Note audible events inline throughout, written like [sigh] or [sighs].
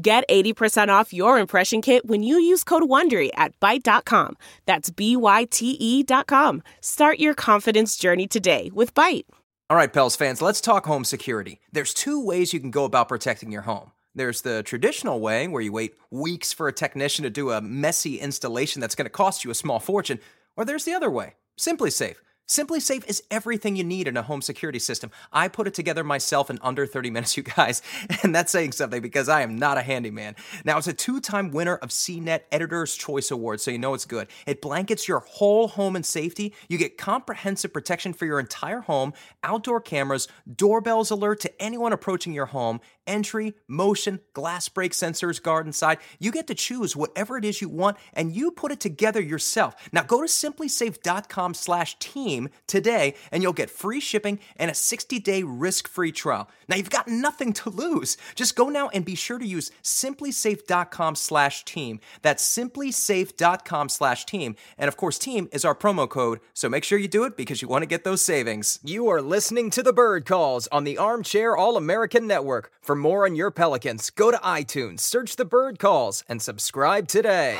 Get 80% off your impression kit when you use code WONDERY at Byte.com. That's B-Y-T-E dot com. Start your confidence journey today with Byte. All right, Pels fans, let's talk home security. There's two ways you can go about protecting your home. There's the traditional way where you wait weeks for a technician to do a messy installation that's going to cost you a small fortune, or there's the other way, SimpliSafe. SimpliSafe is everything you need in a home security system. I put it together myself in under 30 minutes, [laughs] you guys, and that's saying something because I am not a handyman. Now, it's a two time winner of CNET Editor's Choice Award, so you know it's good. It blankets your whole home in safety. You get comprehensive protection for your entire home, outdoor cameras, doorbells alert to anyone approaching your home, entry, motion, glass break sensors guard side. You get to choose whatever it is you want, and you put it together yourself. Now, go to simplisafe.com slash team today, and you'll get free shipping and a 60-day risk-free trial. Now, you've got nothing to lose. Just go now and be sure to use simplisafe.com slash team. That's simplisafe.com slash team. And of course, team is our promo code, so make sure you do it because you want to get those savings. You are listening to The Bird Calls on the Armchair All-American Network. For more on your Pelicans, go to iTunes, search The Bird Calls, and subscribe today.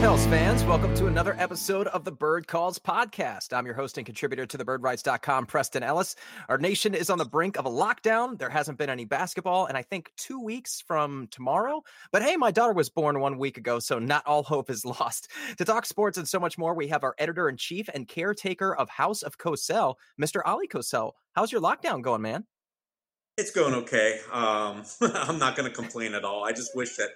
Pels fans? Welcome to another episode of the Bird Calls podcast. I'm your host and contributor to the birdwrites.com, Preston Ellis. Our nation is on the brink of a lockdown. There hasn't been any basketball, and I think two weeks from tomorrow. But hey, my daughter was born one week ago, so not all hope is [laughs] lost. To talk sports and so much more, we have our editor in chief and caretaker of House of Cosell, Mr. Ali Cosell. How's your lockdown going, man? It's going okay. Um, [laughs] I'm not going to complain at all. I just wish that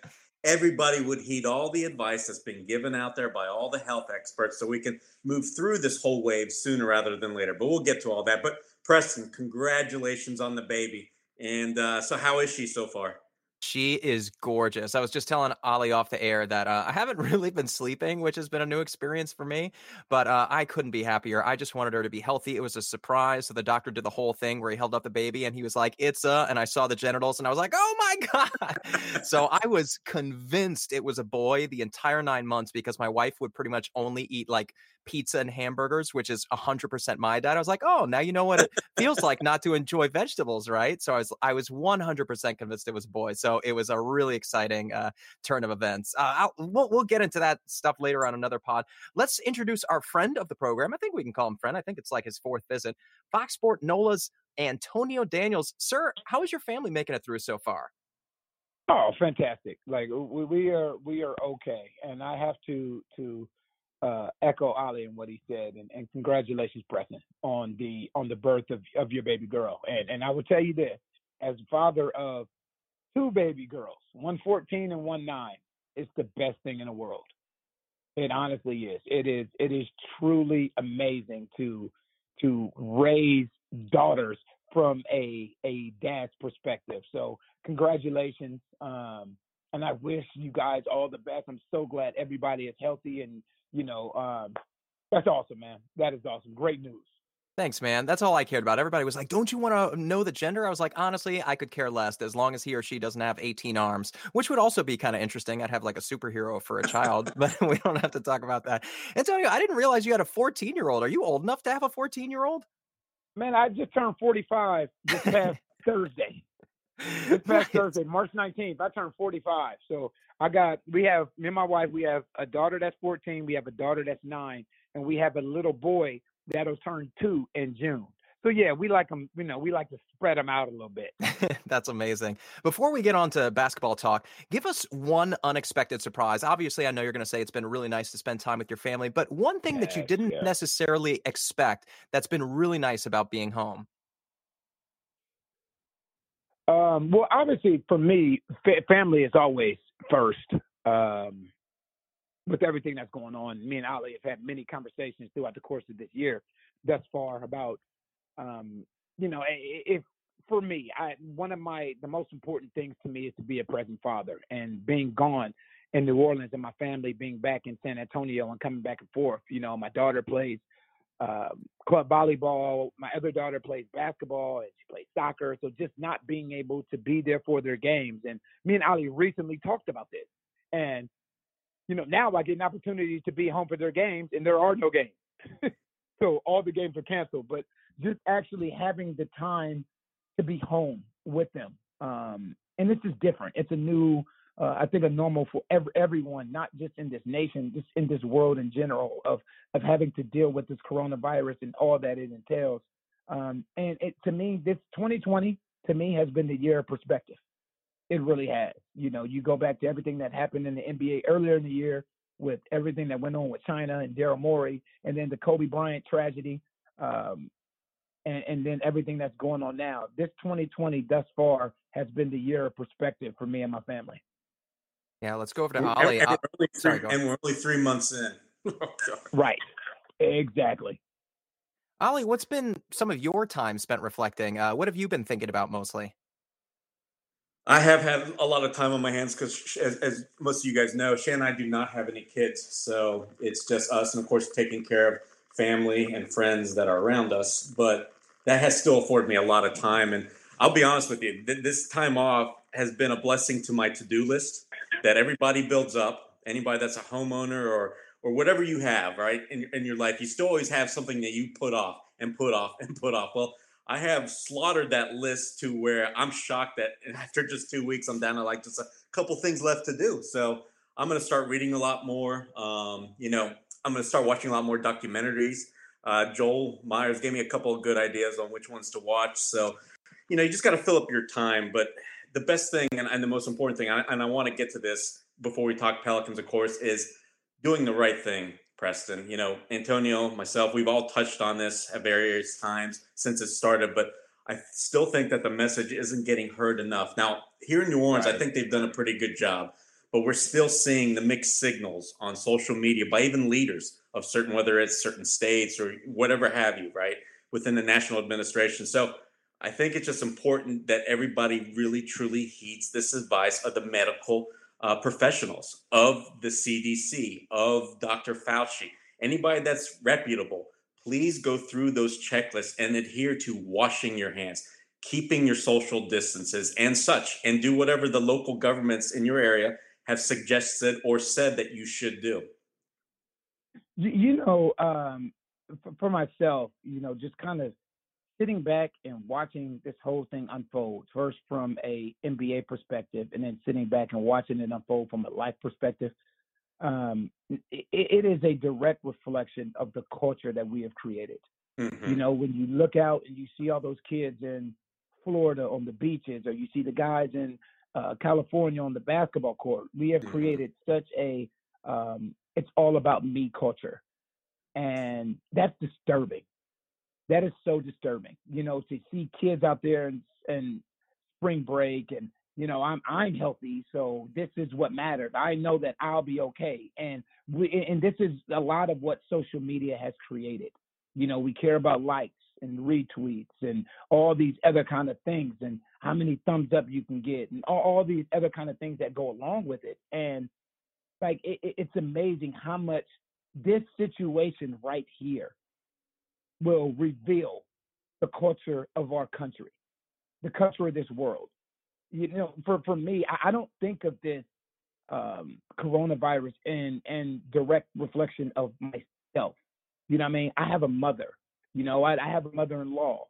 everybody would heed all the advice that's been given out there by all the health experts so we can move through this whole wave sooner rather than later. But we'll get to all that. But Preston, congratulations on the baby. And uh, so, how is she so far? She is gorgeous. I was just telling Ali off the air that uh, I haven't [laughs] really been sleeping, which has been a new experience for me, but uh, I couldn't be happier. I just wanted her to be healthy. It was a surprise. So the doctor did the whole thing where he held up the baby and he was like, It's a, and I saw the genitals and I was like, Oh my [laughs] God. so I was convinced it was a boy the entire nine months because my wife would pretty much only eat like pizza and hamburgers, which is 100% my diet. I was like, oh, now you know what it feels like not to enjoy vegetables, right? So I was I was 100% convinced it was a boy. So it was a really exciting uh, turn of events. Uh, we'll, we'll get into that stuff later on another pod. Let's introduce our friend of the program. I think we can call him friend. I think it's like his fourth visit. Fox Sport Nola's Antonio Daniels. Sir, how is your family making it through so far? Oh, fantastic! Like we, we are, we are okay, and I have to to uh, echo Ali and what he said, and, and congratulations, Preston, on the on the birth of, of your baby girl. And and I will tell you this, as father of two baby girls, one 14 and one nine, it's the best thing in the world. It honestly is. It is. It is truly amazing to to raise daughters from a a dad's perspective. So congratulations. Um, and I wish you guys all the best. I'm so glad everybody is healthy and you know, um, that's awesome, man. That is awesome. Great news. Thanks, man. That's all I cared about. Everybody was like, "Don't you want to know the gender?" I was like, "Honestly, I could care less as long as he or she doesn't have 18 arms," which would also be kind of interesting. I'd have like a superhero for a child, [laughs] but we don't have to talk about that. Antonio, I didn't realize you had a 14 year old. Are you old enough to have a 14 year old? Man, I just turned 45 this past [laughs] Thursday. This past right. Thursday, March 19th, I turned 45. So I got, we have, me and my wife, we have a daughter that's 14, we have a daughter that's nine, and we have a little boy that'll turn two in June. So yeah, we like them. You know, we like to spread them out a little bit. [laughs] That's amazing. Before we get on to basketball talk, give us one unexpected surprise. Obviously, I know you're going to say it's been really nice to spend time with your family, but one thing yes, that you didn't yeah. necessarily expect that's been really nice about being home. Um, well, obviously, for me, fa- family is always first. um, with everything that's going on. Me and Ali have had many conversations throughout the course of this year thus far about, um, you know, if for me, I one of my the most important things to me is to be a present father and being gone in New Orleans and my family being back in San Antonio and coming back and forth. You know, my daughter plays uh, club volleyball. My other daughter plays basketball and she plays soccer. So just not being able to be there for their games. And me and Ali recently talked about this. And, you know, now I get an opportunity to be home for their games and there are no games. [laughs] so all the games are canceled. But just actually having the time to be home with them. Um, and this is different. It's a new uh, I think, a normal for every, everyone, not just in this nation, just in this world in general, of of having to deal with this coronavirus and all that it entails. Um, and it, to me, this 2020 to me has been the year of perspective. It really has. You know, you go back to everything that happened in the NBA earlier in the year with everything that went on with China and Daryl Morey, and then the Kobe Bryant tragedy, um, and, and then everything that's going on now. This 2020 thus far has been the year of perspective for me and my family. Yeah, let's go over to Ollie. And, and, we're, Sorry, and we're only three months in. [laughs] oh, right. Exactly. Ollie, what's been some of your time spent reflecting? Uh, what have you been thinking about mostly? I have had a lot of time on my hands because, as, as, most of you guys know, Shan and I do not have any kids. So it's just us, and of course, taking care of family and friends that are around us. But that has still afforded me a lot of time. And I'll be honest with you, this time off has been a blessing to my to do list that everybody builds up. Anybody that's a homeowner or or whatever you have, right, in, in your life, you still always have something that you put off and put off and put off. Well, I have slaughtered that list to where I'm shocked that [laughs] after just two weeks, I'm down to like just a couple things left to do. So I'm going to start reading a lot more. Um, you know, I'm going to start watching a lot more documentaries. Uh, Joel Myers gave me a couple of good ideas on which ones to watch. So, you know, you just got to fill up your time. But the best thing and, and the most important thing, and I want to get to this before we talk Pelicans, of course, is doing the right thing, Preston. You know, Antonio, myself, we've all touched on this at various times since it started, but I still think that the message isn't getting heard enough. Now, here in New Orleans, right. I think they've done a pretty good job, but we're still seeing the mixed signals on social media by even leaders of certain, whether it's certain states or whatever have you, right, within the national administration. So I think it's just important that everybody really truly heeds this advice of the medical uh, professionals, of the CDC, of Dr. Fauci, anybody that's reputable. Please go through those checklists and adhere to washing your hands, keeping your social distances, and such, and do whatever the local governments in your area have suggested or said that you should do. You know, um, for myself, you know, just kind of sitting back and watching this whole thing unfold, first from a NBA perspective, and then sitting back and watching it unfold from a life perspective, um, it, it is a direct reflection of the culture that we have created. Mm-hmm. You know, when you look out and you see all those kids in Florida on the beaches, or you see the guys in uh, California on the basketball court, we have mm-hmm. created such a um, it's all about me culture, and that's disturbing that is so disturbing. You know, to see kids out there and, and spring break and you know i'm i'm healthy so this is what matters. I know that i'll be okay. And we and this is a lot of what social media has created. You know we care about likes and retweets and all these other kind of things and how many thumbs up you can get and all, all these other kind of things that go along with it. And like it, it's amazing how much this situation right here will reveal the culture of our country, the culture of this world. You know, for, for me, I, I don't think of this um, coronavirus in, in direct reflection of myself. You know what I mean? I have a mother. You know, I, I have a mother-in-law.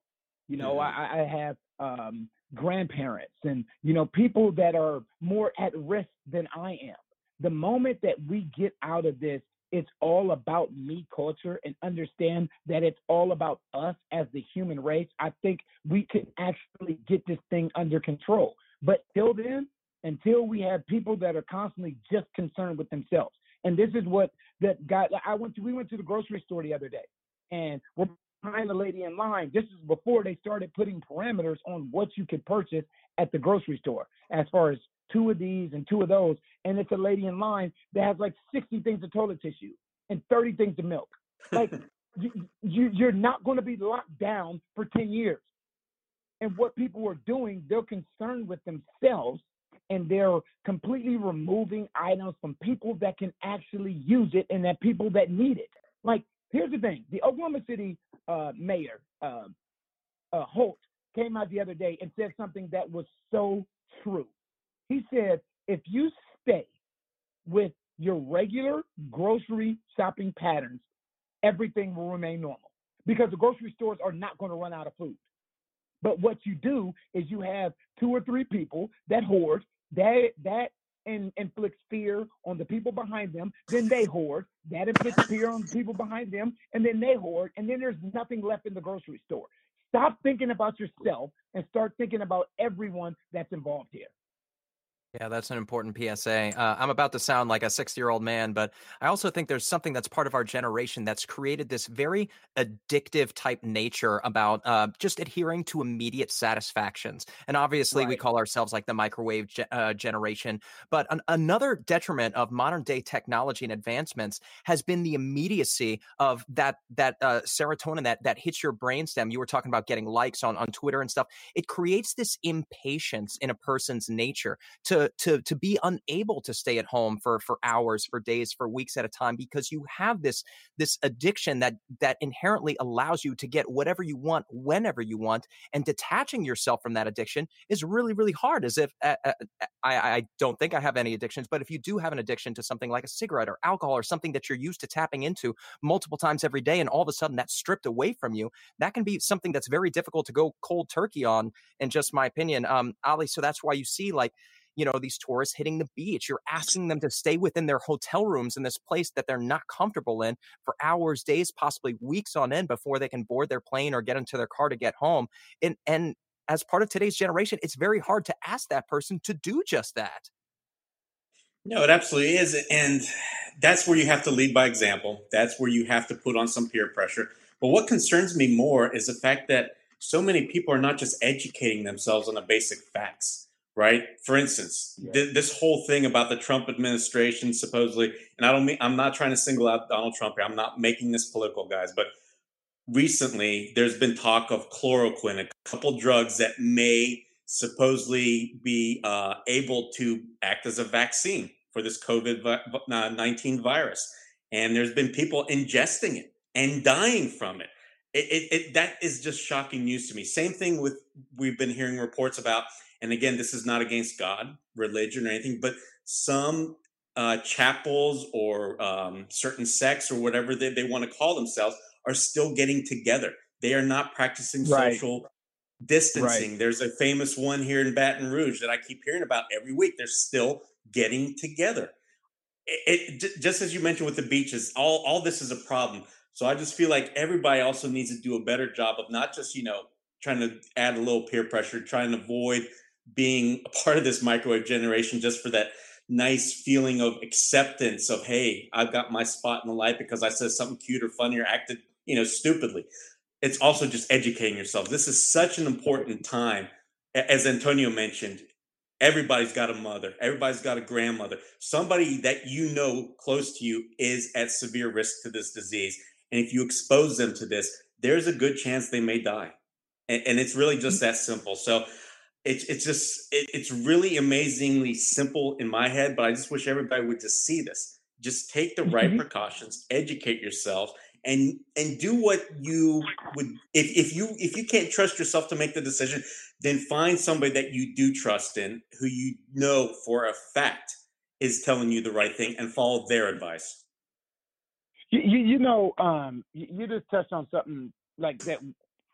You know, mm-hmm. I, I have um, grandparents and, you know, people that are more at risk than I am. The moment that we get out of this it's all about me culture and understand that it's all about us as the human race, I think we can actually get this thing under control. But till then, until we have people that are constantly just concerned with themselves, and this is what that guy I went to. We went to the grocery store the other day, and we're behind the lady in line. This is before they started putting parameters on what you could purchase at the grocery store, as far as two of these and two of those, and it's a lady in line that has like 60 things of toilet tissue and 30 things of milk. Like [laughs] you, you you're not going to be locked down for 10 years. And what people are doing, they're concerned with themselves and they're completely removing items from people that can actually use it and that people that need it. Like, here's the thing: the Oklahoma City uh, mayor uh, uh, Holt came out the other day and said something that was so true. He said, if you stay with your regular grocery shopping patterns, everything will remain normal because the grocery stores are not going to run out of food. But what you do is you have two or three people that hoard, that that in, inflicts fear on the people behind them, then they hoard, that inflicts fear on the people behind them, and then they hoard, and then there's nothing left in the grocery store. Stop thinking about yourself and start thinking about everyone that's involved here. Yeah, that's an important PSA. Uh, I'm about to sound like a 60 year old man, but I also think there's something that's part of our generation that's created this very addictive type nature about uh, just adhering to immediate satisfactions. And obviously, right. we call ourselves like the microwave ge- uh, generation. But an- another detriment of modern day technology and advancements has been the immediacy of that that uh, serotonin that that hits your brainstem. You were talking about getting likes on on Twitter and stuff. It creates this impatience in a person's nature to to to be unable to stay at home for for hours for days for weeks at a time because you have this this addiction that that inherently allows you to get whatever you want whenever you want and detaching yourself from that addiction is really really hard as if uh, uh, I, I don't think I have any addictions but if you do have an addiction to something like a cigarette or alcohol or something that you're used to tapping into multiple times every day and all of a sudden that's stripped away from you that can be something that's very difficult to go cold turkey on in just my opinion um ali so that's why you see like you know these tourists hitting the beach you're asking them to stay within their hotel rooms in this place that they're not comfortable in for hours days possibly weeks on end before they can board their plane or get into their car to get home and and as part of today's generation it's very hard to ask that person to do just that. No it absolutely is and that's where you have to lead by example that's where you have to put on some peer pressure but what concerns me more is the fact that so many people are not just educating themselves on the basic facts right? For instance, yeah. th- this whole thing about the Trump administration supposedly, and I don't mean I'm not trying to single out Donald Trump here. I'm not making this political, guys, but recently there's been talk of chloroquine, a couple drugs that may supposedly be uh, able to act as a vaccine for this COVID uh, 19 virus. And there's been people ingesting it and dying from it. It, it, it. That is just shocking news to me. Same thing with we've been hearing reports about and again, this is not against God, religion, or anything, but some uh, chapels or um, certain sects or whatever they, they want to call themselves are still getting together. They are not practicing right. social distancing. Right. There's a famous one here in Baton Rouge that I keep hearing about every week. They're still getting together. It, it, just as you mentioned with the beaches, all, all this is a problem. So I just feel like everybody also needs to do a better job of not just, you know, trying to add a little peer pressure, trying to avoid being a part of this microwave generation just for that nice feeling of acceptance of hey i've got my spot in the light because i said something cute or funny or acted you know stupidly. It's also just educating yourself. This is such an important time. As antonio mentioned everybody's got a mother. Everybody's got a grandmother. Somebody that you know close to you is at severe risk to this disease. And if you expose them to this there's a good chance they may die. And, and it's really just that simple. So it's it's just it, it's really amazingly simple in my head but i just wish everybody would just see this just take the right mm-hmm. precautions educate yourself and and do what you would if, if you if you can't trust yourself to make the decision then find somebody that you do trust in who you know for a fact is telling you the right thing and follow their advice you, you, you know um you, you just touched on something like that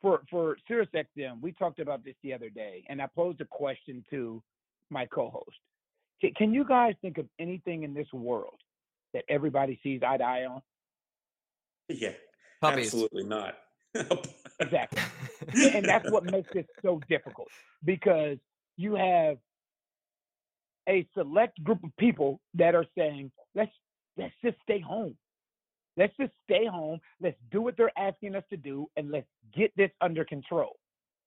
for for SiriusXM, we talked about this the other day, and I posed a question to my co-host. Can, can you guys think of anything in this world that everybody sees eye to eye on? Yeah, Puppies. absolutely not. [laughs] exactly, and that's what makes it so difficult because you have a select group of people that are saying, "Let's let's just stay home. Let's just stay home. Let's do what they're asking us to do, and let's get this under control.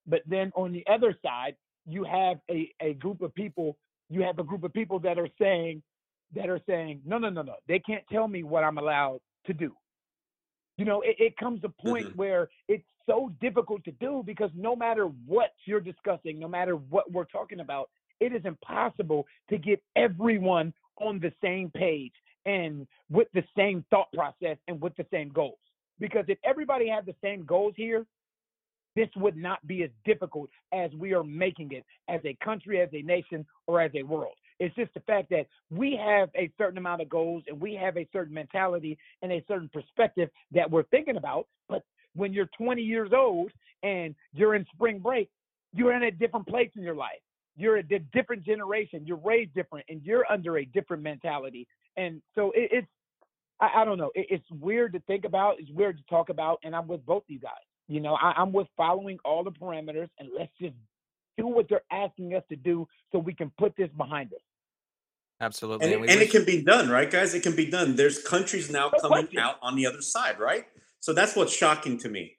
But then on the other side, you have a, a group of people you have a group of people that are saying that are saying, no, no, no, no, they can't tell me what I'm allowed to do. You know, it, it comes a point mm-hmm. where it's so difficult to do because no matter what you're discussing, no matter what we're talking about, it is impossible to get everyone on the same page and with the same thought process and with the same goals. Because if everybody had the same goals here, this would not be as difficult as we are making it as a country, as a nation, or as a world. It's just the fact that we have a certain amount of goals and we have a certain mentality and a certain perspective that we're thinking about. But when you're 20 years old and you're in spring break, you're in a different place in your life. You're a different generation. You're raised different, and you're under a different mentality. And so it, it's, I, I, don't know. It, it's weird to think about. It's weird to talk about. And I'm with both you guys. You know, I, I'm with following all the parameters, and let's just do what they're asking us to do so we can put this behind us. Absolutely. And, and, and it can be done, right, guys? It can be done. There's countries now coming out on the other side, right? So that's what's shocking to me.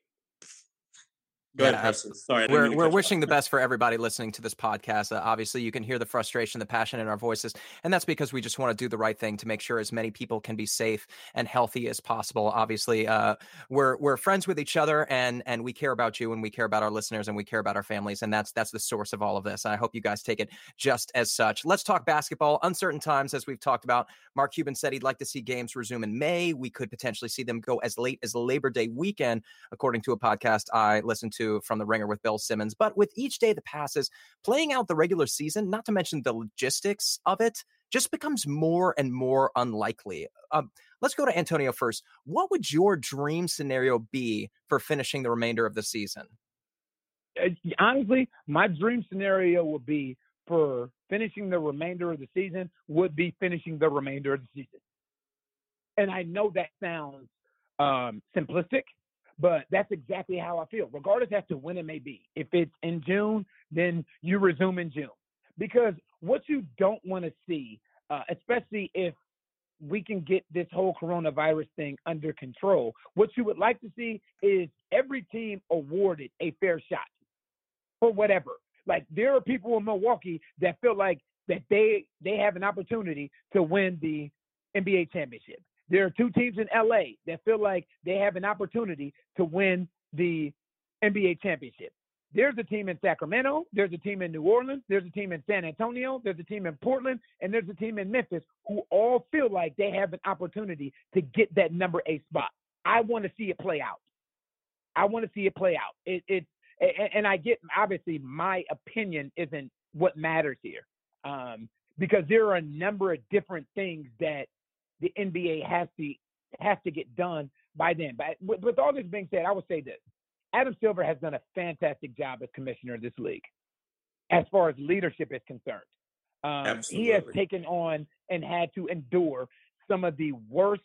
Go yeah, ahead, Sorry, we're we're wishing the best for everybody listening to this podcast. Uh, obviously, you can hear the frustration, the passion in our voices, and that's because we just want to do the right thing to make sure as many people can be safe and healthy as possible. Obviously, uh, we're we're friends with each other, and and we care about you, and we care about our listeners, and we care about our families, and that's that's the source of all of this. I hope you guys take it just as such. Let's talk basketball. Uncertain times, as we've talked about. Mark Cuban said he'd like to see games resume in May. We could potentially see them go as late as Labor Day weekend, according to a podcast I listened to from the Ringer with Bill Simmons. But with each day that passes, playing out the regular season, not to mention the logistics of it, just becomes more and more unlikely. Um, let's go to Antonio first. What would your dream scenario be for finishing the remainder of the season? Uh, honestly, my dream scenario would be for finishing the remainder of the season would be finishing the remainder of the season. And I know that sounds um, simplistic, but that's exactly how I feel, regardless as to when it may be. If it's in June, then you resume in June. Because what you don't want to see, uh, especially if we can get this whole coronavirus thing under control, what you would like to see is every team awarded a fair shot for whatever. Like there are people in Milwaukee that feel like that they they have an opportunity to win the NBA championship. There are two teams in LA that feel like they have an opportunity to win the NBA championship. There's a team in Sacramento, there's a team in New Orleans, there's a team in San Antonio, there's a team in Portland, and there's a team in Memphis who all feel like they have an opportunity to get that number eight spot. I want to see it play out. I want to see it play out. It, it and I get obviously my opinion isn't what matters here, um, because there are a number of different things that the NBA has to has to get done by then. But with, with all this being said, I would say this: Adam Silver has done a fantastic job as commissioner of this league, as far as leadership is concerned. Um, he has taken on and had to endure some of the worst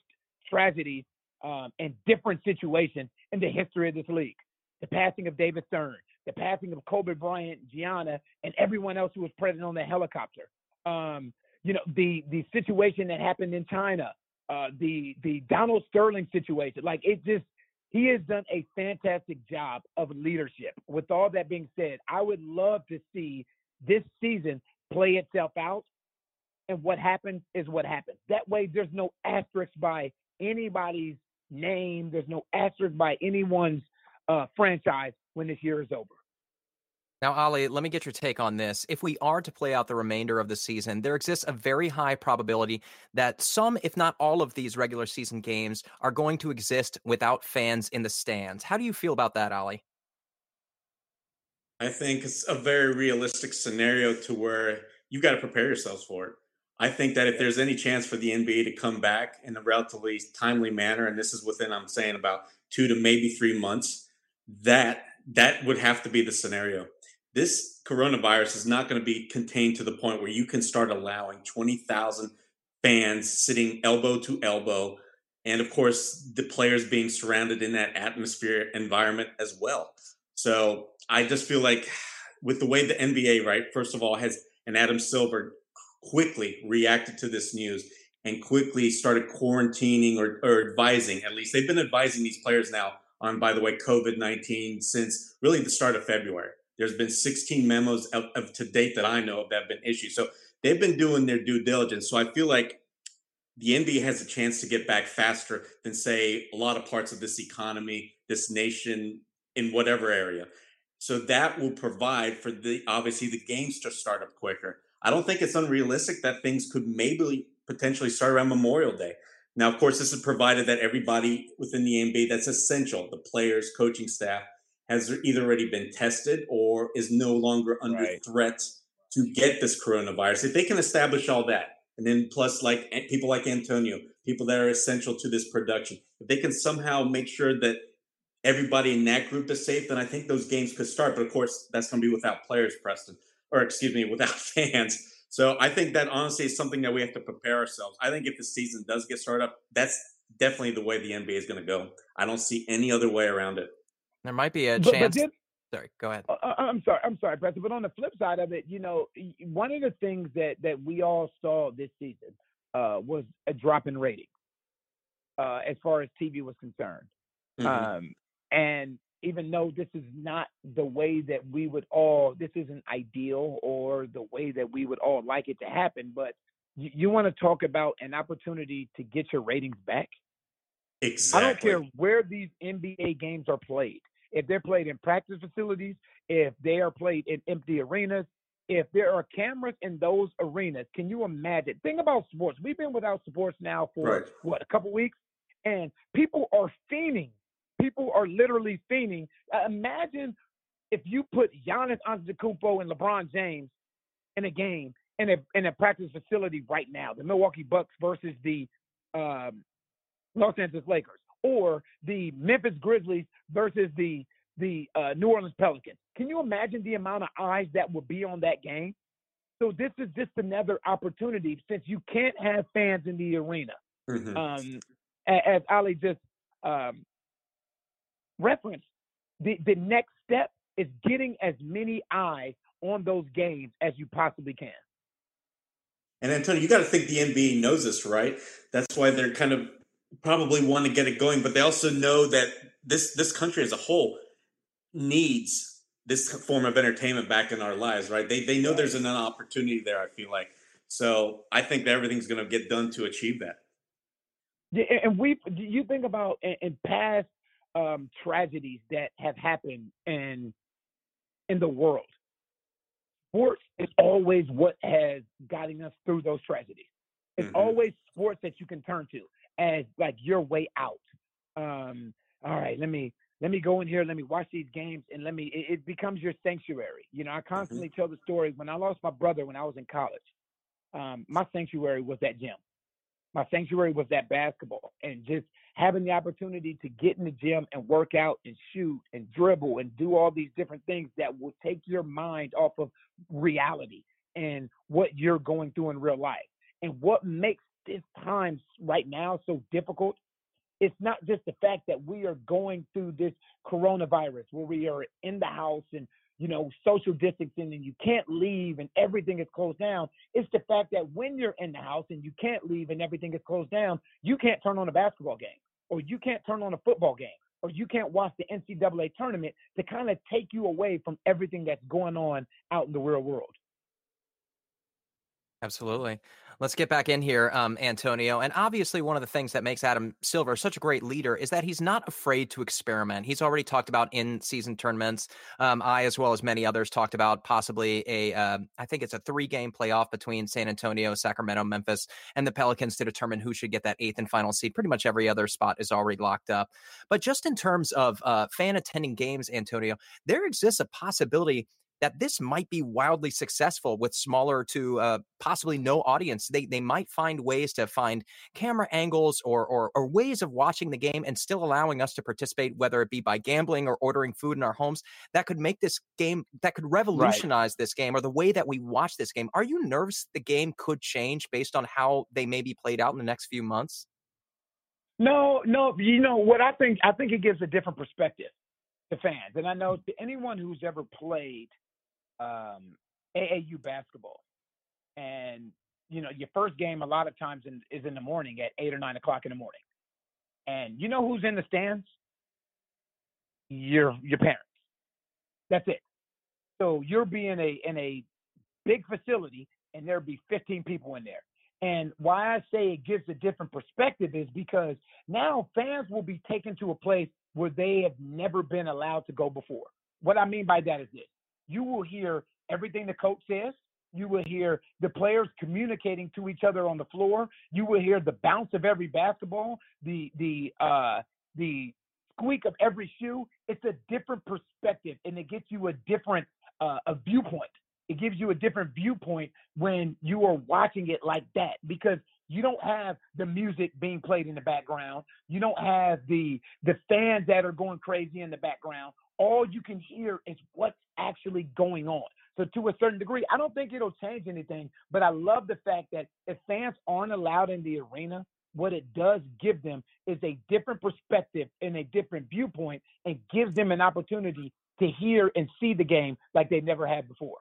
tragedies um, and different situations in the history of this league. The passing of David Stern, the passing of Kobe Bryant, Gianna, and everyone else who was present on the helicopter. Um, you know, the the situation that happened in China, uh, the the Donald Sterling situation. Like it just he has done a fantastic job of leadership. With all that being said, I would love to see this season play itself out. And what happens is what happens. That way, there's no asterisk by anybody's name. There's no asterisk by anyone's uh, franchise when this year is over. Now, Ali, let me get your take on this. If we are to play out the remainder of the season, there exists a very high probability that some, if not all, of these regular season games are going to exist without fans in the stands. How do you feel about that, Ali? I think it's a very realistic scenario to where you've got to prepare yourselves for it. I think that if there's any chance for the NBA to come back in a relatively timely manner, and this is within, I'm saying, about two to maybe three months, that that would have to be the scenario this coronavirus is not going to be contained to the point where you can start allowing 20,000 fans sitting elbow to elbow. And of course, the players being surrounded in that atmosphere environment as well. So I just feel like with the way the NBA, right, first of all, has and Adam Silver quickly reacted to this news and quickly started quarantining or, or advising, at least they've been advising these players now on, by the way, COVID 19 since really the start of February. There's been 16 memos of, of, to date that I know of that have been issued. So they've been doing their due diligence. So I feel like the NBA has a chance to get back faster than, say, a lot of parts of this economy, this nation, in whatever area. So that will provide for the obviously the games to start up quicker. I don't think it's unrealistic that things could maybe potentially start around Memorial Day. Now, of course, this is provided that everybody within the NBA that's essential, the players, coaching staff, has either already been tested or is no longer under right. threat to get this coronavirus. If they can establish all that, and then plus like people like Antonio, people that are essential to this production, if they can somehow make sure that everybody in that group is safe, then I think those games could start. But of course, that's going to be without players, Preston, or excuse me, without [laughs] fans. So I think that honestly is something that we have to prepare ourselves. I think if the season does get started up, that's definitely the way the NBA is going to go. I don't see any other way around it. There might be a but, chance. But then, sorry, go ahead. Uh, I'm sorry. I'm sorry, Preston. But on the flip side of it, you know, one of the things that that we all saw this season uh, was a drop in ratings uh, as far as TV was concerned. Mm-hmm. Um, and even though this is not the way that we would all, this isn't ideal or the way that we would all like it to happen, but you, you want to talk about an opportunity to get your ratings back. Exactly. I don't care where these NBA games are played. If they're played in practice facilities, if they are played in empty arenas, if there are cameras in those arenas, can you imagine? Think about sports. We've been without sports now for right. what a couple weeks, and people are fiending people are literally fiending. Uh, imagine if you put Giannis Antetokounmpo and LeBron James in a game in a in a practice facility right now, the Milwaukee Bucks versus the um, Los Angeles Lakers, or the Memphis Grizzlies versus the the uh, New Orleans Pelicans. Can you imagine the amount of eyes that would be on that game? So this is just another opportunity since you can't have fans in the arena. Mm-hmm. Um, as Ali just um, reference, the, the next step is getting as many eyes on those games as you possibly can. And Antonio, you got to think the NBA knows this, right? That's why they're kind of probably want to get it going, but they also know that this this country as a whole needs this form of entertainment back in our lives, right? They they know there's an opportunity there. I feel like so. I think that everything's going to get done to achieve that. Yeah, and we you think about in, in past um, tragedies that have happened in in the world. Sports is always what has gotten us through those tragedies. It's mm-hmm. always sports that you can turn to as like your way out. Um, all right, let me let me go in here, let me watch these games, and let me. It, it becomes your sanctuary. You know, I mm-hmm. constantly mm-hmm. tell the story when I lost my brother when I was in college. Um, my sanctuary was that gym. My sanctuary was that basketball, and just having the opportunity to get in the gym and work out and shoot and dribble and do all these different things that will take your mind off of reality and what you're going through in real life. And what makes this time right now so difficult it's not just the fact that we are going through this coronavirus where we are in the house and you know, social distancing and you can't leave and everything is closed down. It's the fact that when you're in the house and you can't leave and everything is closed down, you can't turn on a basketball game or you can't turn on a football game or you can't watch the NCAA tournament to kind of take you away from everything that's going on out in the real world. Absolutely. Let's get back in here, um, Antonio. And obviously, one of the things that makes Adam Silver such a great leader is that he's not afraid to experiment. He's already talked about in season tournaments. Um, I, as well as many others, talked about possibly a, uh, I think it's a three game playoff between San Antonio, Sacramento, Memphis, and the Pelicans to determine who should get that eighth and final seed. Pretty much every other spot is already locked up. But just in terms of uh, fan attending games, Antonio, there exists a possibility that this might be wildly successful with smaller to uh, possibly no audience. They they might find ways to find camera angles or, or, or ways of watching the game and still allowing us to participate, whether it be by gambling or ordering food in our homes. That could make this game that could revolutionize right. this game or the way that we watch this game. Are you nervous the game could change based on how they may be played out in the next few months? No, no. You know what I think? I think it gives a different perspective to fans, and I know to anyone who's ever played um, AAU basketball, and you know your first game a lot of times in, is in the morning at eight or nine o'clock in the morning, and you know who's in the stands? Your your parents. That's it. So you're being a in a big facility and there'd be 15 people in there. And why I say it gives a different perspective is because now fans will be taken to a place where they have never been allowed to go before. What I mean by that is this you will hear everything the coach says. You will hear the players communicating to each other on the floor. You will hear the bounce of every basketball, the the uh, the squeak of every shoe. It's a different perspective, and it gets you a different uh, a viewpoint it gives you a different viewpoint when you are watching it like that because you don't have the music being played in the background. You don't have the the fans that are going crazy in the background. All you can hear is what's actually going on. So to a certain degree, I don't think it'll change anything, but I love the fact that if fans aren't allowed in the arena, what it does give them is a different perspective and a different viewpoint and gives them an opportunity to hear and see the game like they never had before.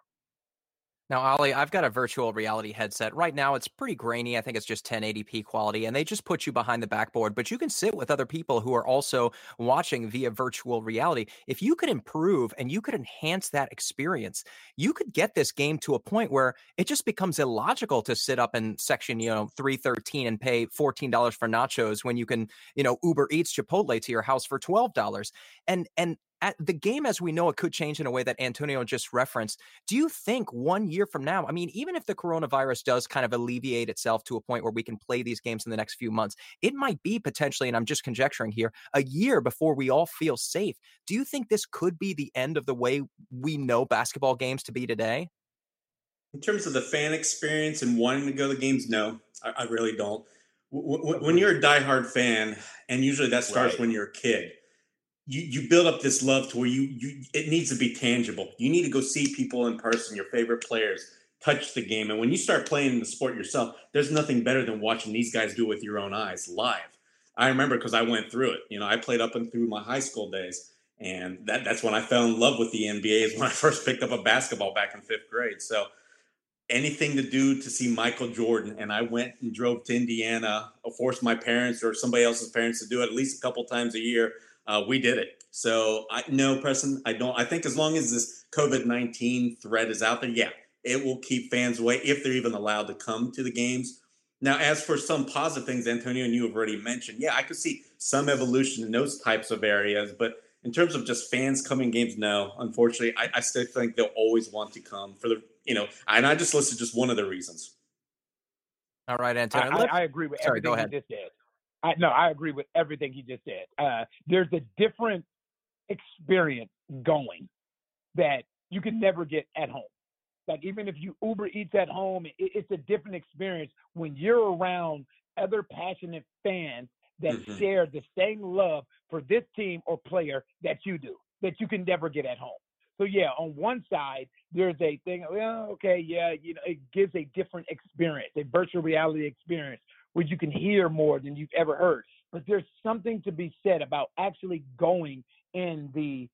Now, Ollie, I've got a virtual reality headset. Right now, it's pretty grainy. I think it's just 1080p quality, and they just put you behind the backboard, but you can sit with other people who are also watching via virtual reality. If you could improve and you could enhance that experience, you could get this game to a point where it just becomes illogical to sit up in section, you know, 313 and pay $14 for nachos when you can, you know, Uber Eats Chipotle to your house for $12. And and at the game as we know it could change in a way that Antonio just referenced. Do you think one year from now, I mean, even if the coronavirus does kind of alleviate itself to a point where we can play these games in the next few months, it might be potentially, and I'm just conjecturing here, a year before we all feel safe. Do you think this could be the end of the way we know basketball games to be today? In terms of the fan experience and wanting to go to the games, no, I, I really don't. When you're a diehard fan, and usually that starts right. when you're a kid, you you build up this love to where you you it needs to be tangible. You need to go see people in person, your favorite players, touch the game. And when you start playing the sport yourself, there's nothing better than watching these guys do it with your own eyes live. I remember because I went through it. You know, I played up and through my high school days, and that that's when I fell in love with the NBA. Is when I [laughs] first picked up a basketball back in fifth grade. So anything to do to see Michael Jordan, and I went and drove to Indiana, or forced my parents or somebody else's parents to do it at least a couple times a year uh, we did it. So I no, Preston, I don't. I think as long as this COVID nineteen threat is out there, yeah, it will keep fans away if they're even allowed to come to the games. Now, as for some positive things, Antonio and you have already mentioned, yeah, I could see some evolution in those types of areas, but in terms of just fans coming games, no. Unfortunately, I, I still think they'll always want to come for the you know, and I just listed just one of the reasons. All right, Antonio. I, I, I agree with Sorry, everything go ahead. you just said. I no, I agree with everything he just said. Uh, there's a different experience going that you can never get at home. Like even if you Uber Eats at home, it, it's a different experience when you're around other passionate fans that mm-hmm. share the same love for this team or player that you do, that you can never get at home. So yeah, on one side, there's a thing. Well, okay, yeah, you know, it gives a different experience, a virtual reality experience where you can hear more than you've ever heard. But there's something to be said about actually going in the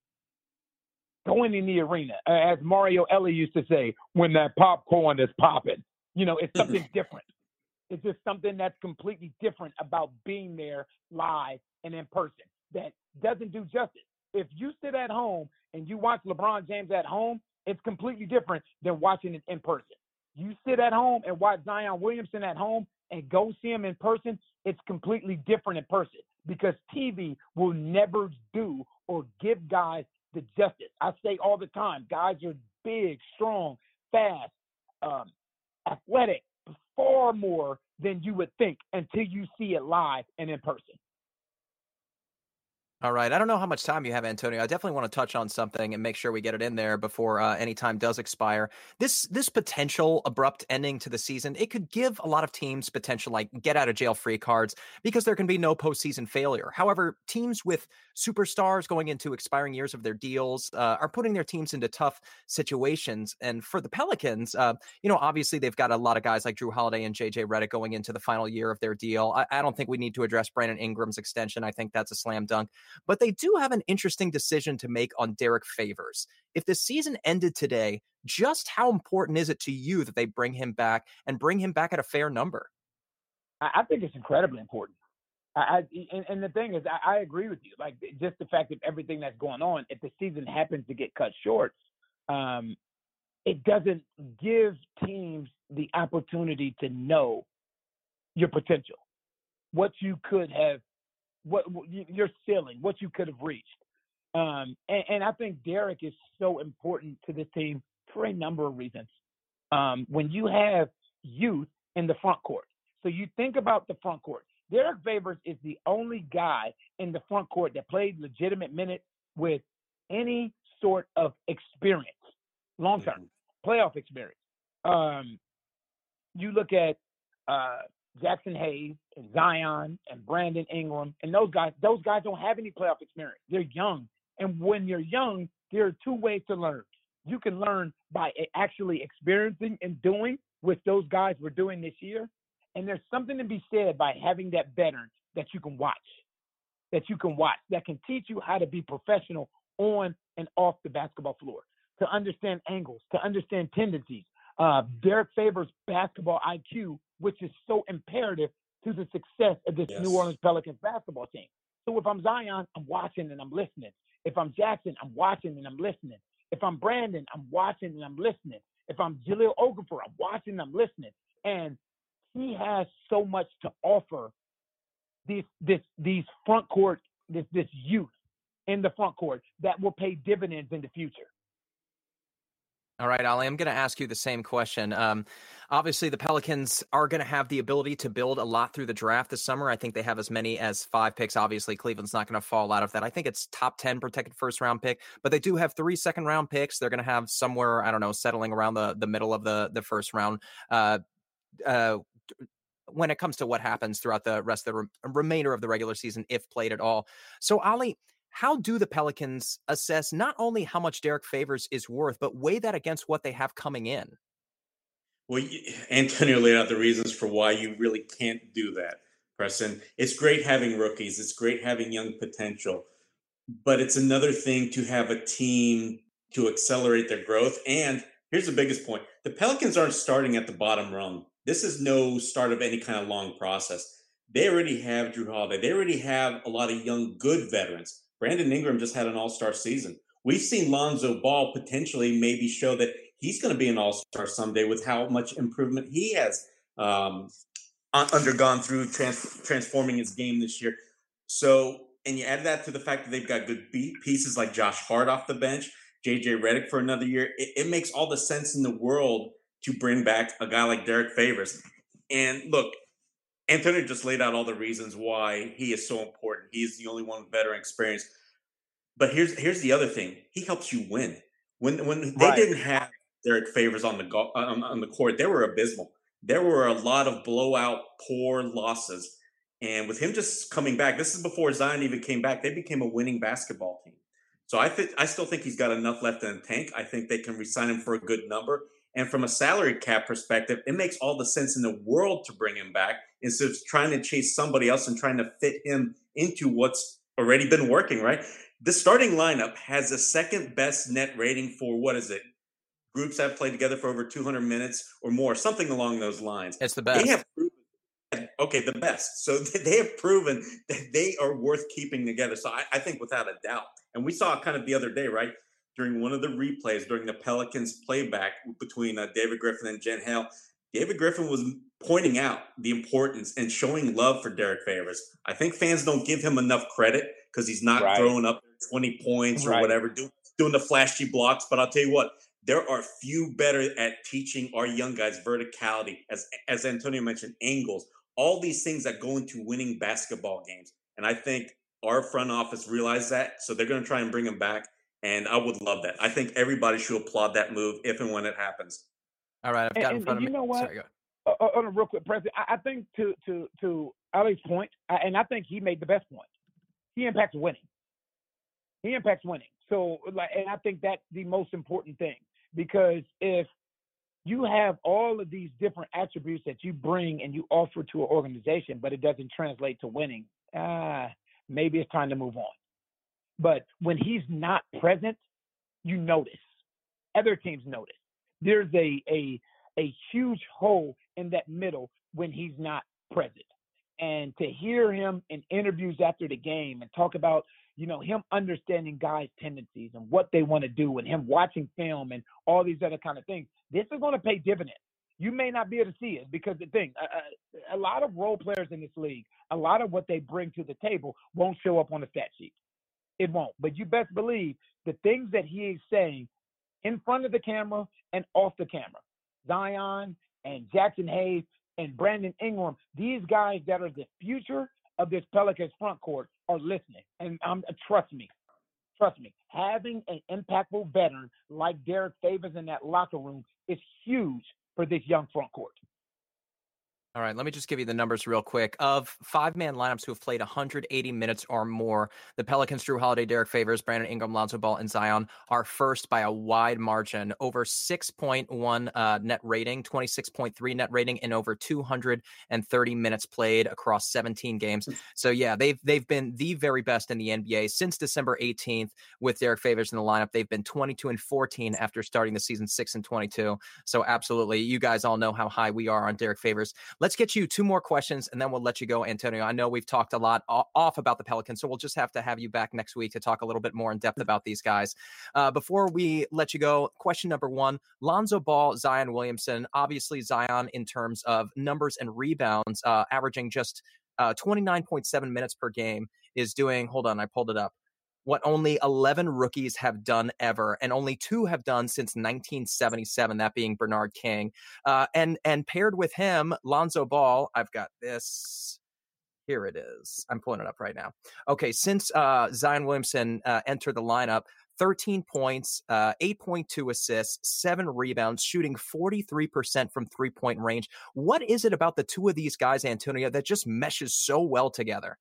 going in the arena, as Mario Elie used to say, when that popcorn is popping. You know, it's mm-hmm. something different. It's just something that's completely different about being there live and in person that doesn't do justice. If you sit at home and you watch LeBron James at home, it's completely different than watching it in person. You sit at home and watch Zion Williamson at home, and go see him in person, it's completely different in person because TV will never do or give guys the justice. I say all the time, guys are big, strong, fast, um, athletic, far more than you would think until you see it live and in person. All right. I don't know how much time you have, Antonio. I definitely want to touch on something and make sure we get it in there before uh, any time does expire. This this potential abrupt ending to the season, it could give a lot of teams potential like get out of jail free cards because there can be no postseason failure. However, teams with superstars going into expiring years of their deals uh, are putting their teams into tough situations. And for the Pelicans, uh, you know, obviously they've got a lot of guys like Jrue Holiday and JJ Redick going into the final year of their deal. I, I don't think we need to address Brandon Ingram's extension. I think that's a slam dunk. But they do have an interesting decision to make on Derrick Favors. If the season ended today, just how important is it to you that they bring him back and bring him back at a fair number? I think it's incredibly important. I, and, and, the thing is, I, I, agree with you. Like just the fact of everything that's going on, if the season happens to get cut short, um, it doesn't give teams the opportunity to know your potential, what you could have, what your ceiling, what you could have reached. Um, and, and, I think Derrick is so important to this team for a number of reasons. Um, when you have youth in the front court, so you think about the front court. Derrick Favors is the only guy in the front court that played legitimate minutes with any sort of experience, long term mm-hmm. playoff experience. Um, you look at uh, Jaxson Hayes and Zion and Brandon Ingram and those guys. Those guys don't have any playoff experience. They're young, and when you're young, there are two ways to learn. You can learn by actually experiencing and doing, which those guys were doing this year. And there's something to be said by having that veteran that you can watch, that you can watch, that can teach you how to be professional on and off the basketball floor, to understand angles, to understand tendencies. Uh, Derrick Favors' basketball IQ, which is so imperative to the success of this yes. New Orleans Pelicans basketball team. So if I'm Zion, I'm watching and I'm listening. If I'm Jaxson, I'm watching and I'm listening. If I'm Brandon, I'm watching and I'm listening. If I'm Jahlil Okafor, I'm watching and I'm listening. And he has so much to offer these this these front court this this youth in the front court that will pay dividends in the future. All right, Ali, I'm going to ask you the same question. Um, obviously, the Pelicans are going to have the ability to build a lot through the draft this summer. I think they have as many as five picks. Obviously, Cleveland's not going to fall out of that. I think it's top 10 protected first round pick, but they do have three second round picks. They're going to have somewhere, I don't know, settling around the, the middle of the, the first round. Uh, uh, when it comes to what happens throughout the rest of the re- remainder of the regular season, if played at all. So, Ali, how do the Pelicans assess not only how much Derrick Favors is worth, but weigh that against what they have coming in? Well, [sighs] Antonio laid out the reasons for why you really can't do that, Preston. It's great having rookies, it's great having young potential, but it's another thing to have a team to accelerate their growth. And here's the biggest point the Pelicans aren't starting at the bottom rung. This is no start of any kind of long process. They already have Jrue Holiday, they already have a lot of young, good veterans. Brandon Ingram just had an all star season. We've seen Lonzo Ball potentially maybe show that he's going to be an all star someday with how much improvement he has um, undergone through trans- transforming his game this year. So, and you add that to the fact that they've got good pieces like Josh Hart off the bench, JJ Redick for another year. It, it makes all the sense in the world to bring back a guy like Derrick Favors. And look, Antonio just laid out all the reasons why he is so important. He's the only one with veteran experience. But here's here's the other thing: he helps you win. When when they right. didn't have Derrick Favors on the go- on, on the court, they were abysmal. There were a lot of blowout, poor losses, and with him just coming back, this is before Zion even came back. They became a winning basketball team. So I think I still think he's got enough left in the tank. I think they can resign him for a good number. And from a salary cap perspective, it makes all the sense in the world to bring him back instead of trying to chase somebody else and trying to fit him into what's already been working, right? The starting lineup has the second best net rating for what is it? Groups that have played together for over 200 minutes or more, something along those lines. It's the best. They have proven, okay, the best. So [laughs] they have proven that they are worth keeping together. So I, I think without a doubt. And we saw kind of the other day, right? During one of the replays during the Pelicans playback between uh, David Griffin and Jen Hale, David Griffin was pointing out the importance and showing love for Derrick Favors. I think fans don't give him enough credit because he's not right. throwing up 20 points or right. whatever, do, doing the flashy blocks. But I'll tell you what, there are few better at teaching our young guys verticality, as as Antonio mentioned, angles, all these things that go into winning basketball games. And I think our front office realized that, so they're going to try and bring him back. And I would love that. I think everybody should applaud that move if and when it happens. All right, I've got and, in front and of you me. know what? Sorry, uh, uh, on a real quick, Preston, I, I think to to to Ali's point, I, and I think he made the best point. He impacts winning. He impacts winning. So, like, and I think that's the most important thing because if you have all of these different attributes that you bring and you offer to an organization, but it doesn't translate to winning, ah, maybe it's time to move on. But when he's not present, you notice. Other teams notice. There's a a a huge hole in that middle when he's not present. And to hear him in interviews after the game and talk about, you know, him understanding guys' tendencies and what they want to do and him watching film and all these other kind of things, this is going to pay dividends. You may not be able to see it because the thing, a, a, a lot of role players in this league, a lot of what they bring to the table won't show up on the stat sheet. It won't. But you best believe the things that he is saying in front of the camera and off the camera. Zion and Jaxson Hayes and Brandon Ingram, these guys that are the future of this Pelicans front court are listening. And um, trust me, trust me, having an impactful veteran like Derrick Favors in that locker room is huge for this young front court. All right, let me just give you the numbers real quick. Of five man lineups who have played 180 minutes or more, the Pelicans, Jrue Holiday, Derrick Favors, Brandon Ingram, Lonzo Ball, and Zion are first by a wide margin, over 6.1 uh, net rating, 26.3 net rating, and over 230 minutes played across 17 games. So yeah, they've they've been the very best in the NBA since December 18th with Derrick Favors in the lineup. They've been 22 and 14 after starting the season 6 and 22. So absolutely, you guys all know how high we are on Derek Favors. Let's get you two more questions and then we'll let you go, Antonio. I know we've talked a lot off about the Pelicans, so we'll just have to have you back next week to talk a little bit more in depth about these guys. Uh, before we let you go, question number one Lonzo Ball, Zion Williamson. Obviously, Zion, in terms of numbers and rebounds, uh, averaging just uh, 29.7 minutes per game, is doing, hold on, I pulled it up what only 11 rookies have done ever, and only two have done since 1977, that being Bernard King. Uh, and, and paired with him, Lonzo Ball, I've got this. Here it is. I'm pulling it up right now. Okay, since uh, Zion Williamson uh, entered the lineup, 13 points, uh, 8.2 assists, seven rebounds, shooting 43% from three point range. What is it about the two of these guys, Antonio, that just meshes so well together?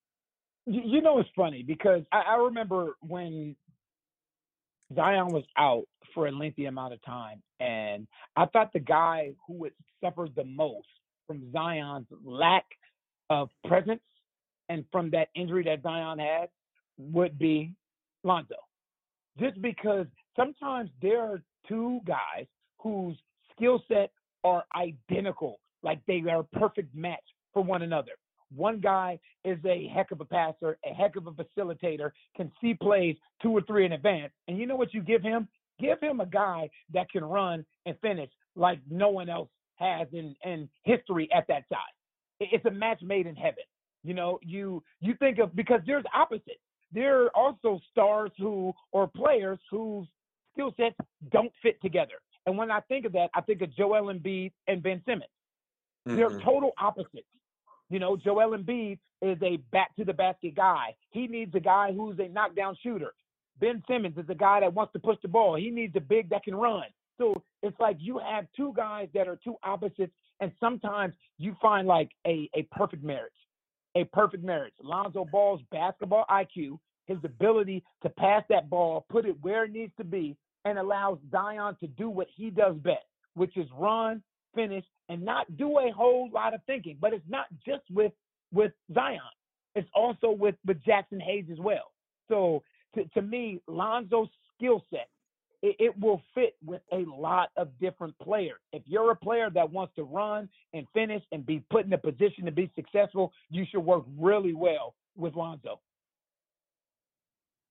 You know, it's funny because I, I remember when Zion was out for a lengthy amount of time, and I thought the guy who would suffer the most from Zion's lack of presence and from that injury that Zion had would be Lonzo. Just because sometimes there are two guys whose skill set are identical, like they are a perfect match for one another. One guy is a heck of a passer, a heck of a facilitator, can see plays two or three in advance. And you know what you give him? Give him a guy that can run and finish like no one else has in, in history at that size. It's a match made in heaven. You know, you you think of because there's opposites. There are also stars who or players whose skill sets don't fit together. And when I think of that, I think of Joel Embiid and Ben Simmons. Mm-hmm. They're total opposites. You know, Joel Embiid is a back to the basket guy. He needs a guy who's a knockdown shooter. Ben Simmons is a guy that wants to push the ball. He needs a big that can run. So it's like you have two guys that are two opposites, and sometimes you find like a, a perfect marriage. A perfect marriage. Lonzo Ball's basketball IQ, his ability to pass that ball, put it where it needs to be, and allows Zion to do what he does best, which is run, finish, and not do a whole lot of thinking. But it's not just with with Zion. It's also with with Jaxson Hayes as well. So to, to me, Lonzo's skill set it, it will fit with a lot of different players. If you're a player that wants to run and finish and be put in a position to be successful, you should work really well with Lonzo.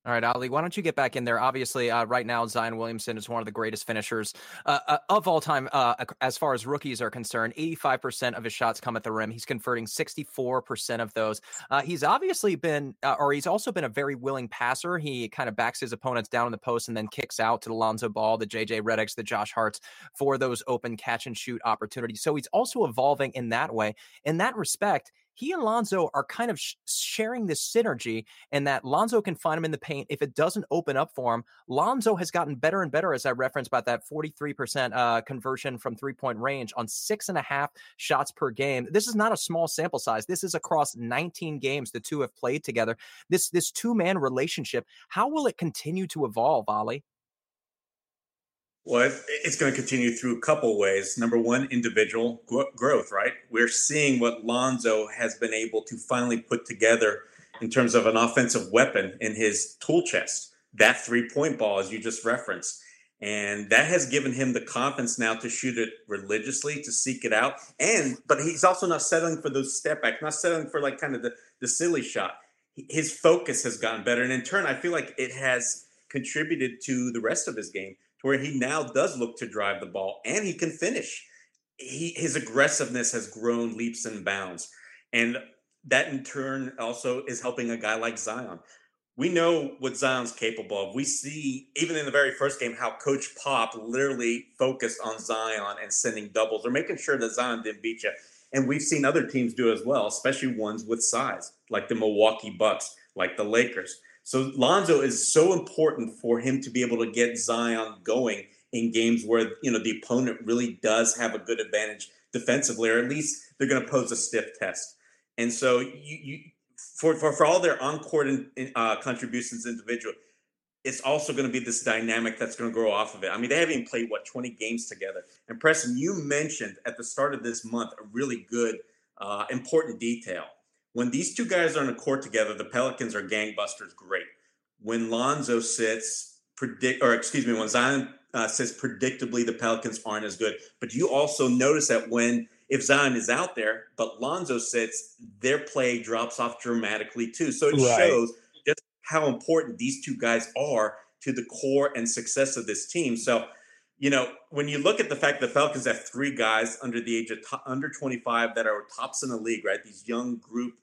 All right, Ali, why don't you get back in there? Obviously, uh, right now, Zion Williamson is one of the greatest finishers uh, uh, of all time uh, as far as rookies are concerned. 85% of his shots come at the rim. He's converting 64% of those. Uh, he's obviously been, uh, or he's also been a very willing passer. He kind of backs his opponents down in the post and then kicks out to the Lonzo Ball, the JJ Redicks, the Josh Harts for those open catch and shoot opportunities. So he's also evolving in that way. In that respect, he and Lonzo are kind of sh- sharing this synergy and that Lonzo can find him in the paint. If it doesn't open up for him, Lonzo has gotten better and better, as I referenced about that 43% uh, conversion from three point range on six and a half shots per game. This is not a small sample size. This is across 19 games the two have played together. This, this two man relationship, how will it continue to evolve, Ali? Well, it's going to continue through a couple ways. Number one, individual growth, right? We're seeing what Lonzo has been able to finally put together in terms of an offensive weapon in his tool chest. That three point ball, as you just referenced. And that has given him the confidence now to shoot it religiously, to seek it out. And but he's also not settling for those step backs, not settling for like kind of the, the silly shot. His focus has gotten better. And in turn, I feel like it has contributed to the rest of his game to where he now does look to drive the ball and he can finish. He, his aggressiveness has grown leaps and bounds. And that in turn also is helping a guy like Zion. We know what Zion's capable of. We see, even in the very first game, how Coach Pop literally focused on Zion and sending doubles or making sure that Zion didn't beat you. And we've seen other teams do as well, especially ones with size, like the Milwaukee Bucks, like the Lakers. So Lonzo is so important for him to be able to get Zion going in games where you know the opponent really does have a good advantage defensively, or at least they're going to pose a stiff test. And so you, you for, for for all their on-court uh, contributions individual, it's also going to be this dynamic that's going to grow off of it. I mean, they haven't even played what 20 games together. And Preston, you mentioned at the start of this month a really good, uh, important detail when these two guys are on the court together, the Pelicans are gangbusters. Great. When Lonzo sits, predict or excuse me, when Zion uh, sits predictably, the Pelicans aren't as good. But you also notice that when if Zion is out there, but Lonzo sits, their play drops off dramatically too. So it right. shows just how important these two guys are to the core and success of this team. So, you know, when you look at the fact that the Falcons have three guys under the age of t- under 25 that are tops in the league, right? These young group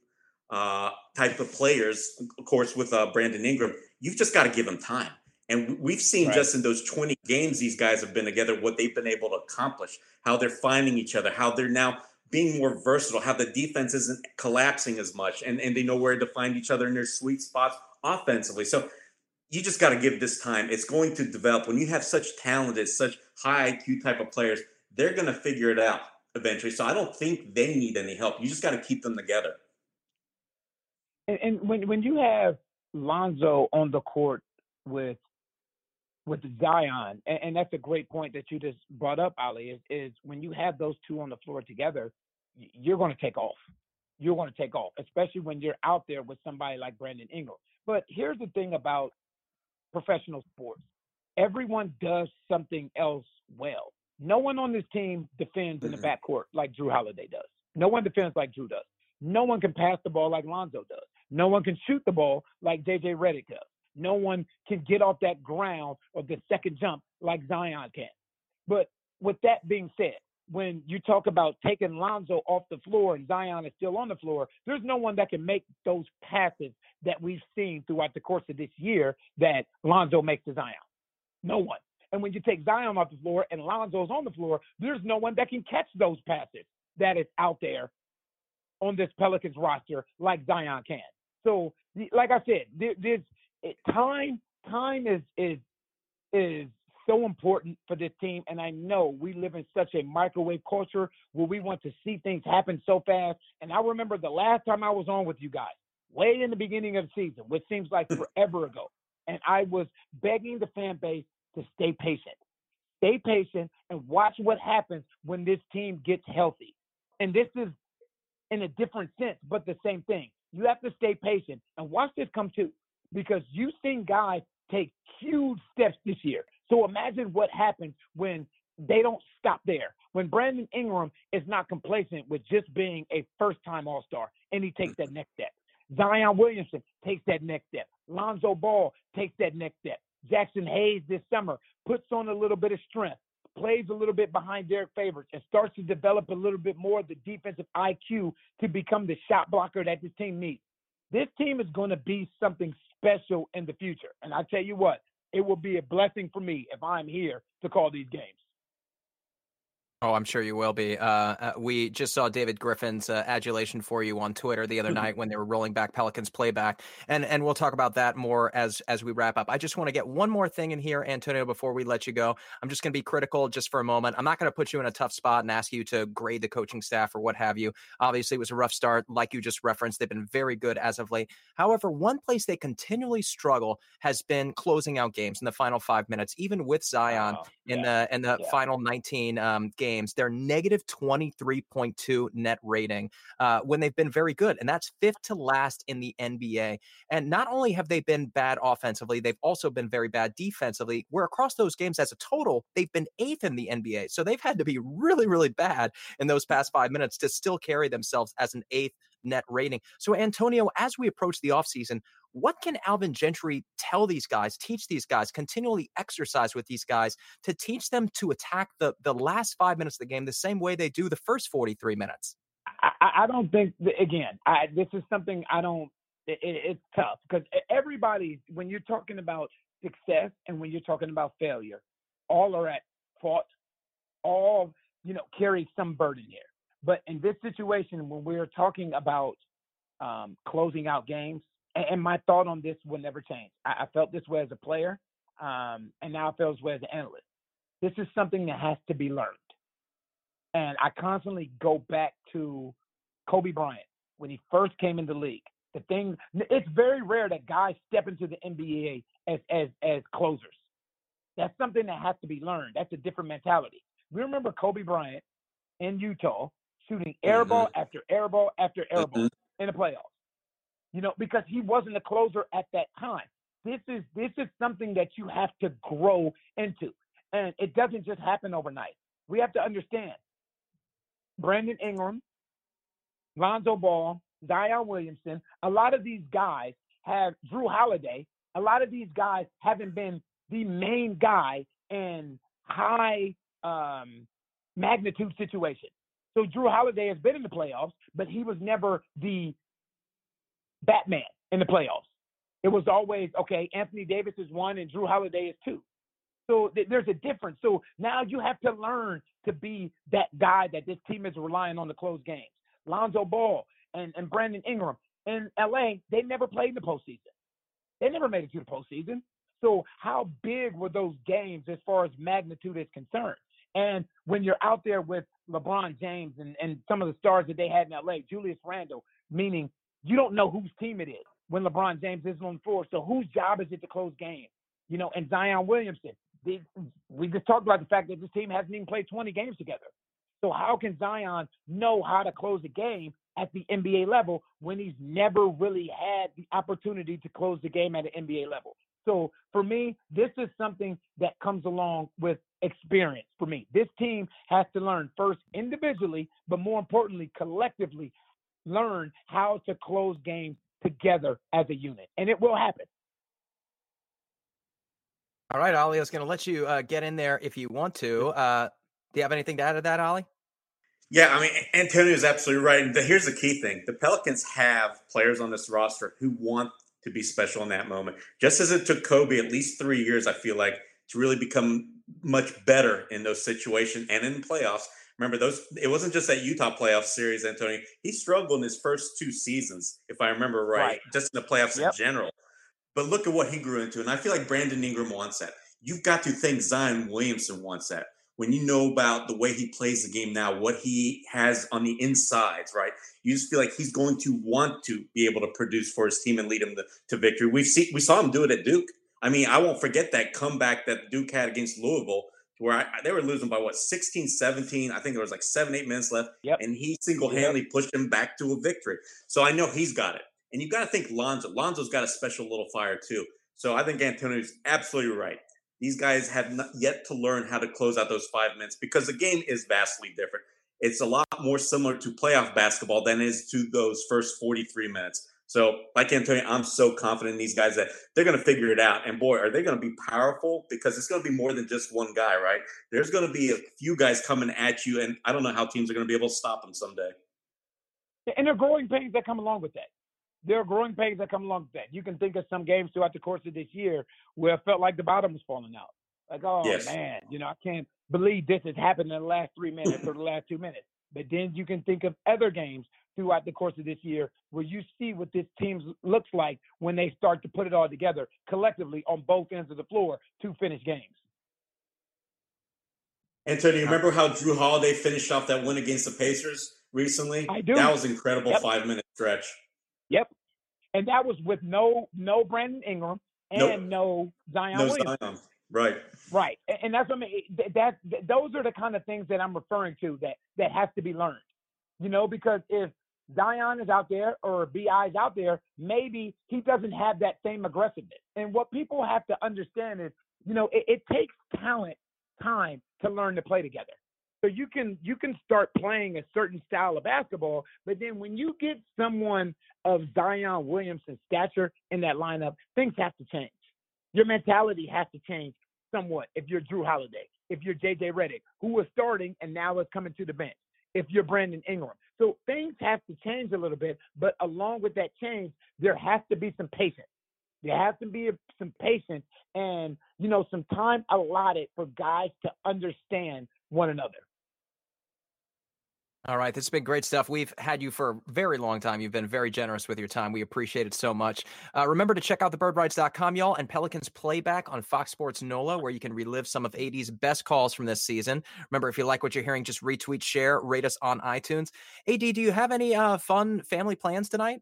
uh, type of players, of course, with uh, Brandon Ingram, you've just got to give them time. And we've seen right. just in those 20 games these guys have been together, what they've been able to accomplish, how they're finding each other, how they're now being more versatile, how the defense isn't collapsing as much, and, and they know where to find each other in their sweet spots offensively. So you just got to give this time. It's going to develop. When you have such talented, such high IQ type of players, they're going to figure it out eventually. So I don't think they need any help. You just got to keep them together. And, and when when you have Lonzo on the court with with Zion, and, and, that's a great point that you just brought up, Ali, is, is when you have those two on the floor together, you're going to take off. You're going to take off, especially when you're out there with somebody like Brandon Ingram. But here's the thing about professional sports everyone does something else well. No one on this team defends in the mm-hmm. backcourt like Jrue Holiday does. No one defends like Jrue does. No one can pass the ball like Lonzo does. No one can shoot the ball like JJ Redick does. No one can get off that ground of the second jump like Zion can. But with that being said, when you talk about taking Lonzo off the floor and Zion is still on the floor, there's no one that can make those passes that we've seen throughout the course of this year that Lonzo makes to Zion. No one. And when you take Zion off the floor and Lonzo's on the floor, there's no one that can catch those passes that is out there on this Pelicans roster like Zion can. So, like I said, there, there's time. Time is is is so important for this team, and I know we live in such a microwave culture where we want to see things happen so fast. And I remember the last time I was on with you guys, way in the beginning of the season, which seems like hmm. forever ago, and I was begging the fan base to stay patient, stay patient, and watch what happens when this team gets healthy. And this is in a different sense, but the same thing. You have to stay patient and watch this come to because you've seen guys take huge steps this year. So imagine what happens when they don't stop there. When Brandon Ingram is not complacent with just being a first time All Star and he takes that next step. Zion Williamson takes that next step. Lonzo Ball takes that next step. Jaxson Hayes this summer puts on a little bit of strength plays a little bit behind Derrick Favors and starts to develop a little bit more of the defensive IQ to become the shot blocker that this team needs. This team is going to be something special in the future. And I tell you what, it will be a blessing for me if I'm here to call these games. Oh, I'm sure you will be. Uh, uh, we just saw David Griffin's uh, adulation for you on Twitter the other mm-hmm. night when they were rolling back Pelicans playback, and and we'll talk about that more as as we wrap up. I just want to get one more thing in here, Antonio, before we let you go. I'm just going to be critical just for a moment. I'm not going to put you in a tough spot and ask you to grade the coaching staff or what have you. Obviously, it was a rough start, like you just referenced. They've been very good as of late. However, one place they continually struggle has been closing out games in the final five minutes, even with Zion in the in the yeah. final 19 um, games games, they're negative 23.2 net rating uh, when they've been very good. And that's fifth to last in the NBA. And not only have they been bad offensively, they've also been very bad defensively. Where across those games as a total, they've been eighth in the NBA. So they've had to be really, really bad in those past five minutes to still carry themselves as an eighth net rating. So, Antonio, as we approach the offseason, what can Alvin Gentry tell these guys, teach these guys, continually exercise with these guys to teach them to attack the, the last five minutes of the game the same way they do the first 43 minutes? I, I don't think, again, I, this is something I don't, it, it's tough because everybody, when you're talking about success and when you're talking about failure, all are at fault, all, you know, carry some burden here. But in this situation, when we're talking about um, closing out games, and, and, my thought on this will never change. I, I felt this way as a player, um, and now I feel this way as an analyst. This is something that has to be learned. And I constantly go back to Kobe Bryant when he first came in the league. The thing, it's very rare that guys step into the NBA as as as closers. That's something that has to be learned. That's a different mentality. We remember Kobe Bryant in Utah shooting air ball mm-hmm. after air ball after air ball mm-hmm. in the playoffs. You know, because he wasn't a closer at that time. This is this is something that you have to grow into. And it doesn't just happen overnight. We have to understand Brandon Ingram, Lonzo Ball, Zion Williamson, a lot of these guys have Jrue Holiday, a lot of these guys haven't been the main guy in high um, magnitude situations. So Jrue Holiday has been in the playoffs, but he was never the Batman in the playoffs. It was always okay. Anthony Davis is one, and Jrue Holiday is two. So th- there's a difference. So now you have to learn to be that guy that this team is relying on to close games. Lonzo Ball and, and Brandon Ingram in LA, they never played in the postseason. They never made it to the postseason. So how big were those games as far as magnitude is concerned? And when you're out there with LeBron James and, and some of the stars that they had in LA, Julius Randle, meaning you don't know whose team it is when LeBron James isn't on the floor. So whose job is it to close games? You know, and Zion Williamson. They, we just talked about the fact that this team hasn't even played 20 games together. So how can Zion know how to close a game at the NBA level when he's never really had the opportunity to close the game at an NBA level? So for me, this is something that comes along with experience for me. This team has to learn first individually, but more importantly, collectively, learn how to close games together as a unit. And it will happen. All right, Ollie, I was going to let you uh, get in there if you want to. Uh, do you have anything to add to that, Ollie? Yeah, I mean, Antonio is absolutely right. And here's the key thing the Pelicans have players on this roster who want to be special in that moment. Just as it took Kobe at least three years, I feel like, to really become much better in those situations and in playoffs. Remember those? It wasn't just that Utah playoff series, Antonio. He struggled in his first two seasons, if I remember right, right. just in the playoffs yep. in general. But look at what he grew into, and I feel like Brandon Ingram wants that. You've got to think Zion Williamson wants that when you know about the way he plays the game now, what he has on the insides, right? You just feel like he's going to want to be able to produce for his team and lead him to, to victory. We've seen we saw him do it at Duke. I mean, I won't forget that comeback that Duke had against Louisville, where I, they were losing by what 16, 17. I think there was like seven, eight minutes left, yep. and he single-handedly yep. pushed him back to a victory. So I know he's got it. And you've got to think Lonzo. Lonzo's got a special little fire too. So I think Antonio's absolutely right. These guys have not yet to learn how to close out those five minutes because the game is vastly different. It's a lot more similar to playoff basketball than is to those first 43 minutes. So, like Antonio, I'm so confident in these guys that they're going to figure it out. And boy, are they going to be powerful because it's going to be more than just one guy, right? There's going to be a few guys coming at you, and I don't know how teams are going to be able to stop them someday. And there are growing pains that come along with that there are growing pains that come along with that. You can think of some games throughout the course of this year where it felt like the bottom was falling out. Like, oh yes. man, you know, I can't believe this has happened in the last three minutes or the last two minutes. But then you can think of other games throughout the course of this year where you see what this team looks like when they start to put it all together collectively on both ends of the floor to finish games. Antonio, remember how Jrue Holiday finished off that win against the Pacers recently? I do. That was incredible yep. five minute stretch. Yep. And that was with no no Brandon Ingram and nope. no Zion no Williams. Zion. Right. Right. And that's what I mean. That, that those are the kind of things that I'm referring to that that has to be learned. You know, because if Zion is out there or Bi is out there, maybe he doesn't have that same aggressiveness. And what people have to understand is, you know, it, it takes talent time to learn to play together. So you can you can start playing a certain style of basketball, but then when you get someone of Zion Williamson's stature in that lineup, things have to change. Your mentality has to change somewhat if you're Jrue Holiday, if you're JJ Redick, who was starting and now is coming to the bench, if you're Brandon Ingram. So things have to change a little bit, but along with that change, there has to be some patience. There has to be some patience and, you know, some time allotted for guys to understand one another. All right, this has been great stuff. We've had you for a very long time. You've been very generous with your time. We appreciate it so much. Uh, remember to check out thebirdwrites.com, y'all, and Pelicans Playback on Fox Sports NOLA, where you can relive some of AD's best calls from this season. Remember, if you like what you're hearing, just retweet, share, rate us on iTunes. AD, do you have any uh, fun family plans tonight?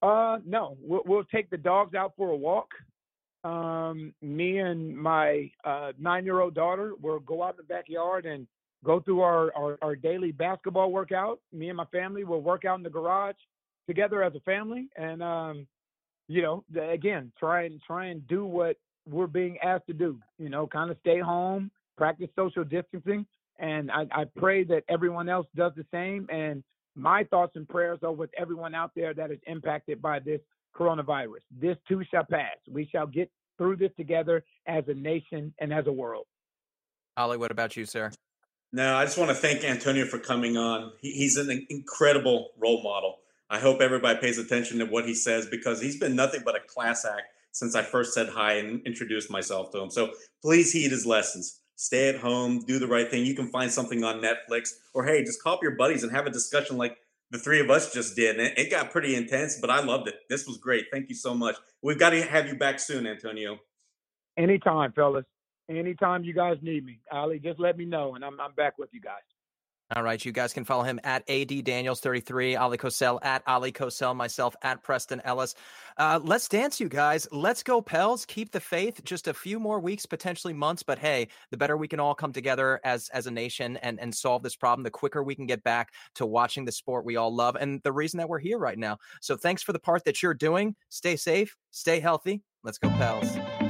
Uh, no. We'll, we'll take the dogs out for a walk. Um, me and my uh, nine-year-old daughter will go out in the backyard and – go through our, our, our daily basketball workout. Me and my family will work out in the garage together as a family, and um, you know, again, try and try and do what we're being asked to do. You know, kind of stay home, practice social distancing, and I, I pray that everyone else does the same. And my thoughts and prayers are with everyone out there that is impacted by this coronavirus. This too shall pass. We shall get through this together as a nation and as a world. Ollie, what about you, sir? No, I just want to thank Antonio for coming on. He, he's an incredible role model. I hope everybody pays attention to what he says because he's been nothing but a class act since I first said hi and introduced myself to him. So please heed his lessons. Stay at home, do the right thing. You can find something on Netflix, or hey, just call up your buddies and have a discussion like the three of us just did. And it got pretty intense, but I loved it. This was great. Thank you so much. We've got to have you back soon, Antonio. Anytime, fellas anytime you guys need me, Ali, just let me know, and I'm I'm back with you guys. All right, you guys can follow him at AD Daniels 33, Ali Kosel at Ali Kosel, myself at Preston Ellis. Uh, let's dance, you guys. Let's go, Pels. Keep the faith. Just a few more weeks, potentially months, but hey, the better we can all come together as as a nation and and solve this problem, the quicker we can get back to watching the sport we all love and the reason that we're here right now. So thanks for the part that you're doing. Stay safe, stay healthy. Let's go, Pels.